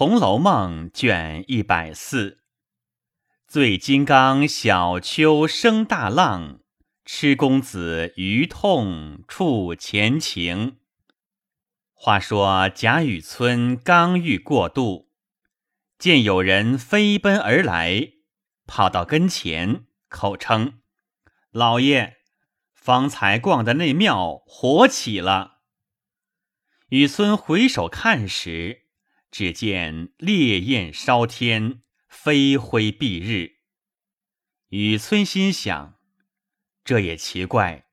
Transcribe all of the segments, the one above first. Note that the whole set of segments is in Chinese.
红楼梦》卷一百四，醉金刚小丘生大浪，痴公子余痛触前情。话说贾雨村刚欲过渡，见有人飞奔而来，跑到跟前，口称：“老爷，方才逛的那庙火起了。”雨村回首看时。只见烈焰烧天，飞灰蔽日。雨村心想：这也奇怪，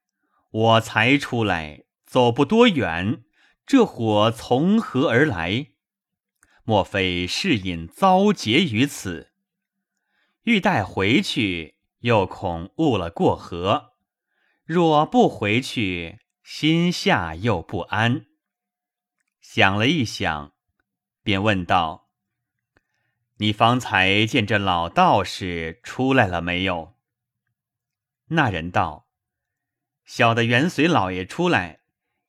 我才出来，走不多远，这火从何而来？莫非是引遭劫于此？欲待回去，又恐误了过河。若不回去，心下又不安。想了一想。便问道：“你方才见这老道士出来了没有？”那人道：“小的原随老爷出来，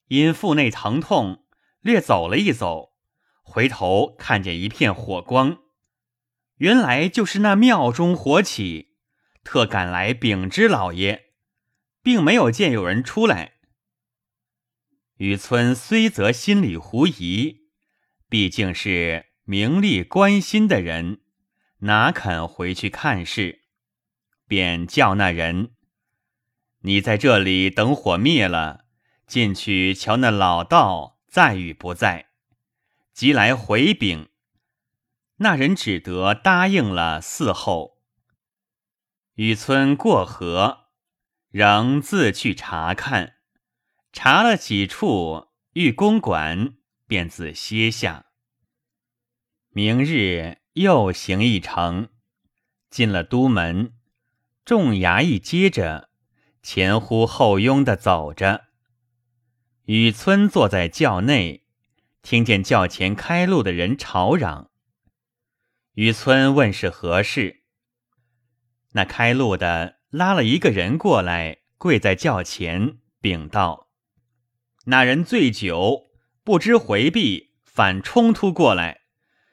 因腹内疼痛，略走了一走，回头看见一片火光，原来就是那庙中火起，特赶来禀知老爷，并没有见有人出来。”雨村虽则心里狐疑。毕竟是名利关心的人，哪肯回去看事？便叫那人：“你在这里等火灭了，进去瞧那老道在与不在。”即来回禀。那人只得答应了伺候。雨村过河，仍自去查看，查了几处，遇公馆。便自歇下。明日又行一程，进了都门，众衙役接着前呼后拥的走着。雨村坐在轿内，听见轿前开路的人吵嚷。雨村问是何事，那开路的拉了一个人过来，跪在轿前，禀道：“那人醉酒。”不知回避，反冲突过来，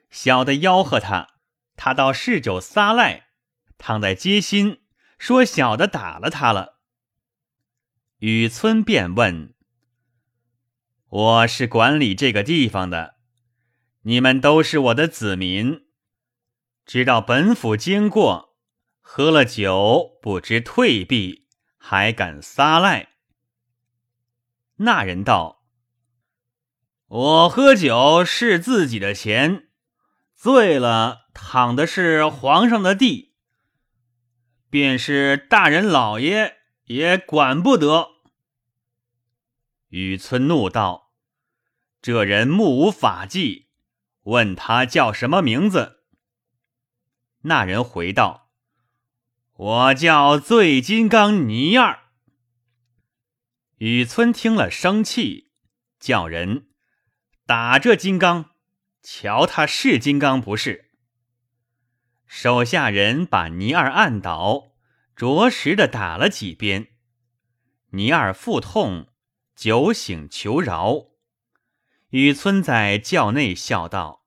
小的吆喝他，他倒嗜酒撒赖，躺在街心，说小的打了他了。雨村便问：“我是管理这个地方的，你们都是我的子民，知道本府经过，喝了酒不知退避，还敢撒赖？”那人道。我喝酒是自己的钱，醉了躺的是皇上的地，便是大人老爷也管不得。雨村怒道：“这人目无法纪，问他叫什么名字？”那人回道：“我叫醉金刚倪二。”雨村听了生气，叫人。打这金刚，瞧他是金刚不是？手下人把倪二按倒，着实的打了几鞭。倪二腹痛，酒醒求饶。雨村在轿内笑道：“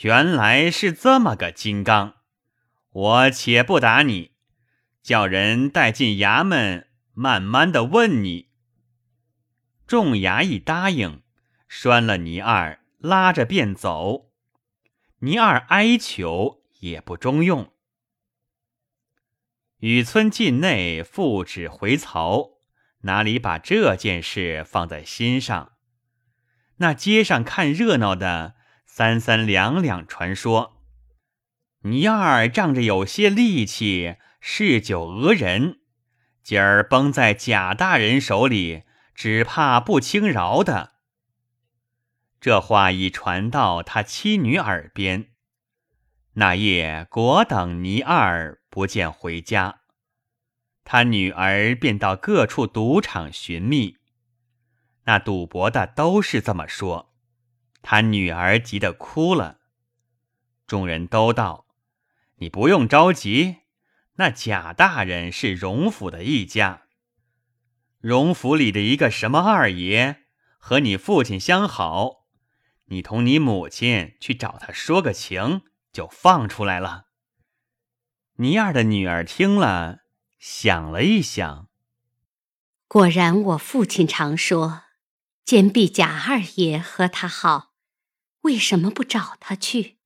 原来是这么个金刚，我且不打你，叫人带进衙门，慢慢的问你。”众衙役答应。拴了倪二，拉着便走。倪二哀求也不中用。雨村境内复旨回曹，哪里把这件事放在心上？那街上看热闹的三三两两传说，倪二仗着有些力气，嗜酒讹人，今儿崩在贾大人手里，只怕不轻饶的。这话已传到他妻女耳边。那夜果等倪二不见回家，他女儿便到各处赌场寻觅。那赌博的都是这么说，他女儿急得哭了。众人都道：“你不用着急，那贾大人是荣府的一家，荣府里的一个什么二爷，和你父亲相好。”你同你母亲去找他说个情，就放出来了。”尼二的女儿听了，想了一想，果然我父亲常说，坚壁贾二爷和他好，为什么不找他去？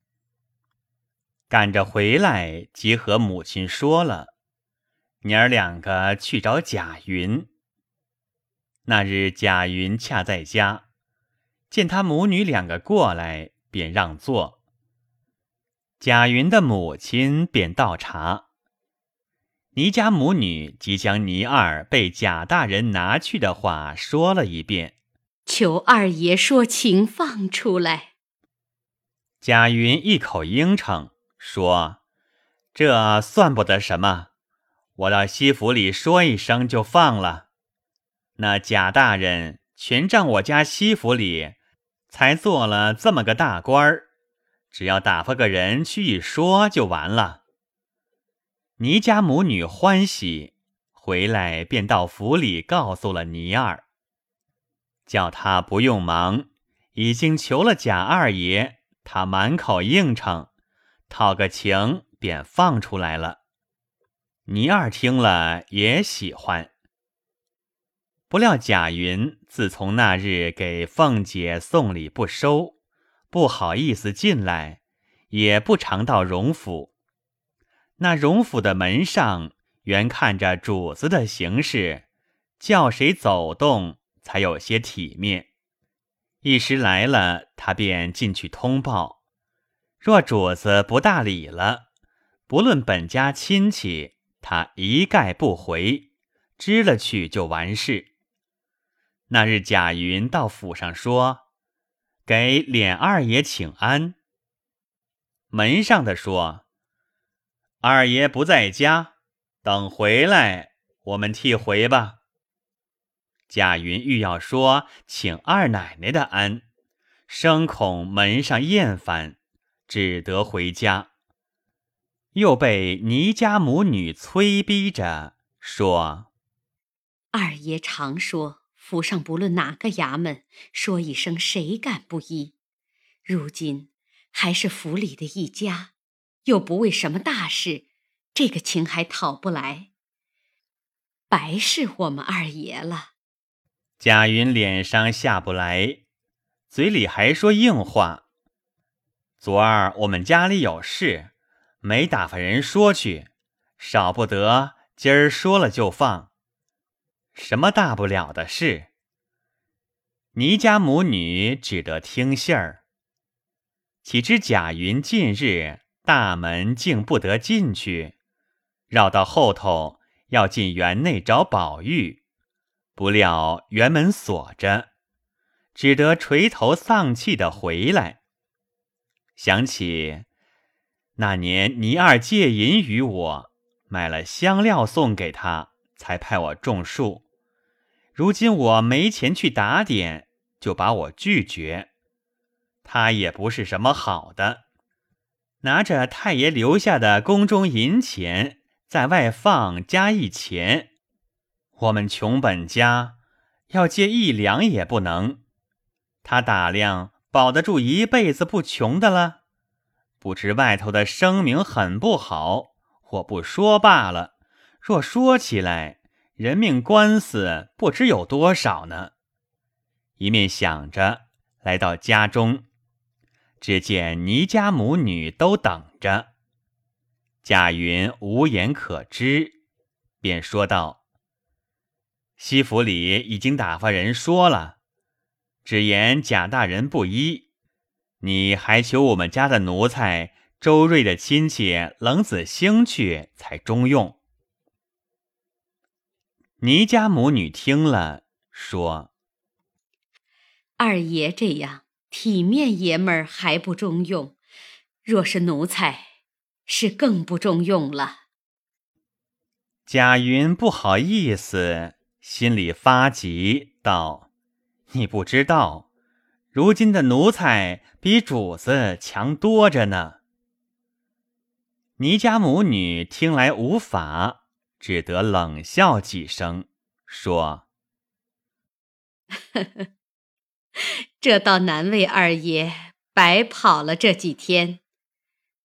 赶着回来，即和母亲说了，娘儿两个去找贾云。那日贾云恰在家，见他母女两个过来，便让座。贾云的母亲便倒茶。倪家母女即将倪二被贾大人拿去的话说了一遍，求二爷说情放出来。贾云一口应承。说：“这算不得什么，我到西府里说一声就放了。那贾大人全仗我家西府里才做了这么个大官儿，只要打发个人去一说就完了。”倪家母女欢喜，回来便到府里告诉了倪二，叫他不用忙，已经求了贾二爷，他满口应承。讨个情，便放出来了。倪二听了也喜欢。不料贾云自从那日给凤姐送礼不收，不好意思进来，也不常到荣府。那荣府的门上原看着主子的行事，叫谁走动才有些体面。一时来了，他便进去通报。若主子不大理了，不论本家亲戚，他一概不回，知了去就完事。那日贾云到府上说：“给琏二爷请安。”门上的说：“二爷不在家，等回来，我们替回吧。”贾云欲要说请二奶奶的安，生恐门上厌烦。只得回家，又被倪家母女催逼着说：“二爷常说，府上不论哪个衙门，说一声谁敢不依？如今还是府里的一家，又不为什么大事，这个情还讨不来，白是我们二爷了。”贾云脸上下不来，嘴里还说硬话。昨儿我们家里有事，没打发人说去，少不得今儿说了就放。什么大不了的事？倪家母女只得听信儿。岂知贾云近日大门竟不得进去，绕到后头要进园内找宝玉，不料园门锁着，只得垂头丧气的回来。想起那年倪二借银于我，买了香料送给他，才派我种树。如今我没钱去打点，就把我拒绝。他也不是什么好的，拿着太爷留下的宫中银钱在外放加一钱。我们穷本家要借一两也不能。他打量。保得住一辈子不穷的了，不知外头的声名很不好，我不说罢了。若说起来，人命官司不知有多少呢。一面想着，来到家中，只见倪家母女都等着。贾云无言可知，便说道：“西府里已经打发人说了。”只言贾大人不依，你还求我们家的奴才周瑞的亲戚冷子兴去才中用。倪家母女听了，说：“二爷这样体面爷们儿还不中用，若是奴才，是更不中用了。”贾云不好意思，心里发急，道。你不知道，如今的奴才比主子强多着呢。倪家母女听来无法，只得冷笑几声，说：“这倒难为二爷白跑了这几天。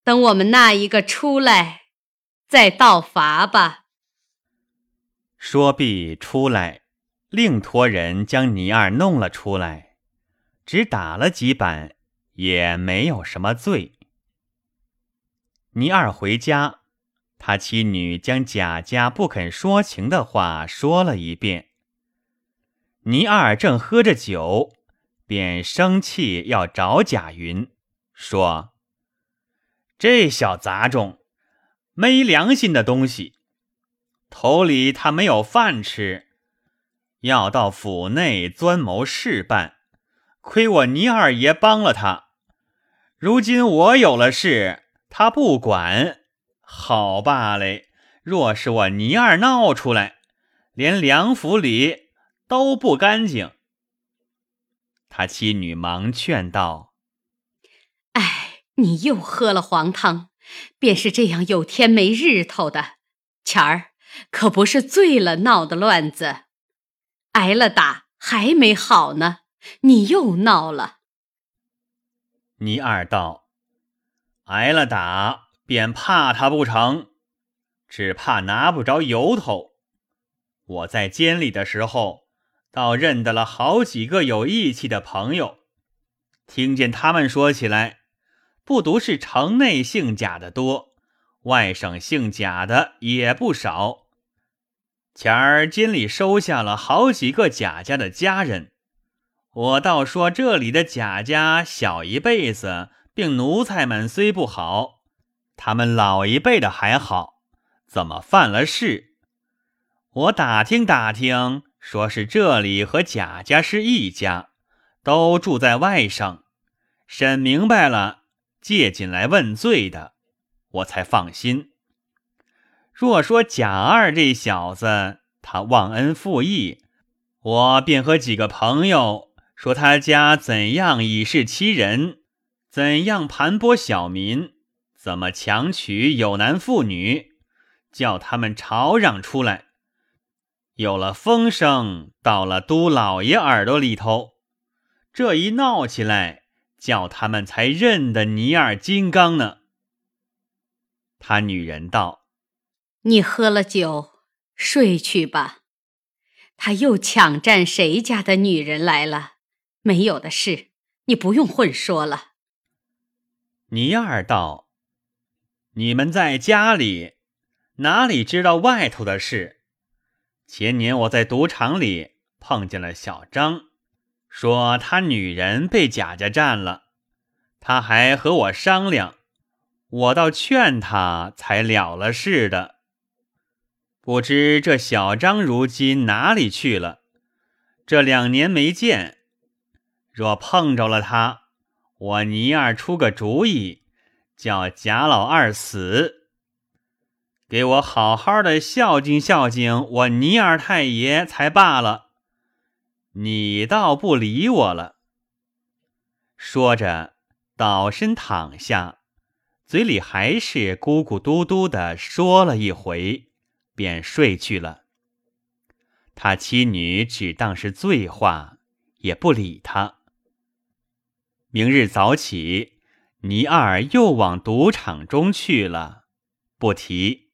等我们那一个出来，再道罚吧。说毕，出来，另托人将倪二弄了出来，只打了几板，也没有什么罪。倪二回家，他妻女将贾家不肯说情的话说了一遍。倪二正喝着酒，便生气要找贾云，说：“这小杂种，没良心的东西！头里他没有饭吃，要到府内钻谋事办，亏我倪二爷帮了他。如今我有了事。”他不管，好罢嘞。若是我倪二闹出来，连梁府里都不干净。他妻女忙劝道：“哎，你又喝了黄汤，便是这样有天没日头的。前儿可不是醉了闹的乱子，挨了打还没好呢，你又闹了。”倪二道。挨了打，便怕他不成？只怕拿不着由头。我在监里的时候，倒认得了好几个有义气的朋友。听见他们说起来，不独是城内姓贾的多，外省姓贾的也不少。前儿监里收下了好几个贾家的家人，我倒说这里的贾家小一辈子。并奴才们虽不好，他们老一辈的还好，怎么犯了事？我打听打听，说是这里和贾家是一家，都住在外省。审明白了，借进来问罪的，我才放心。若说贾二这小子他忘恩负义，我便和几个朋友说他家怎样以势欺人。怎样盘剥小民？怎么强娶有男妇女？叫他们吵嚷出来，有了风声，到了都老爷耳朵里头。这一闹起来，叫他们才认得尼二金刚呢。他女人道：“你喝了酒，睡去吧。他又抢占谁家的女人来了？没有的事，你不用混说了。”尼二道：“你们在家里，哪里知道外头的事？前年我在赌场里碰见了小张，说他女人被贾家占了，他还和我商量，我倒劝他才了了事的。不知这小张如今哪里去了？这两年没见，若碰着了他。”我倪二出个主意，叫贾老二死，给我好好的孝敬孝敬我倪二太爷才罢了。你倒不理我了。说着，倒身躺下，嘴里还是咕咕嘟嘟的说了一回，便睡去了。他妻女只当是醉话，也不理他。明日早起，尼二又往赌场中去了，不提。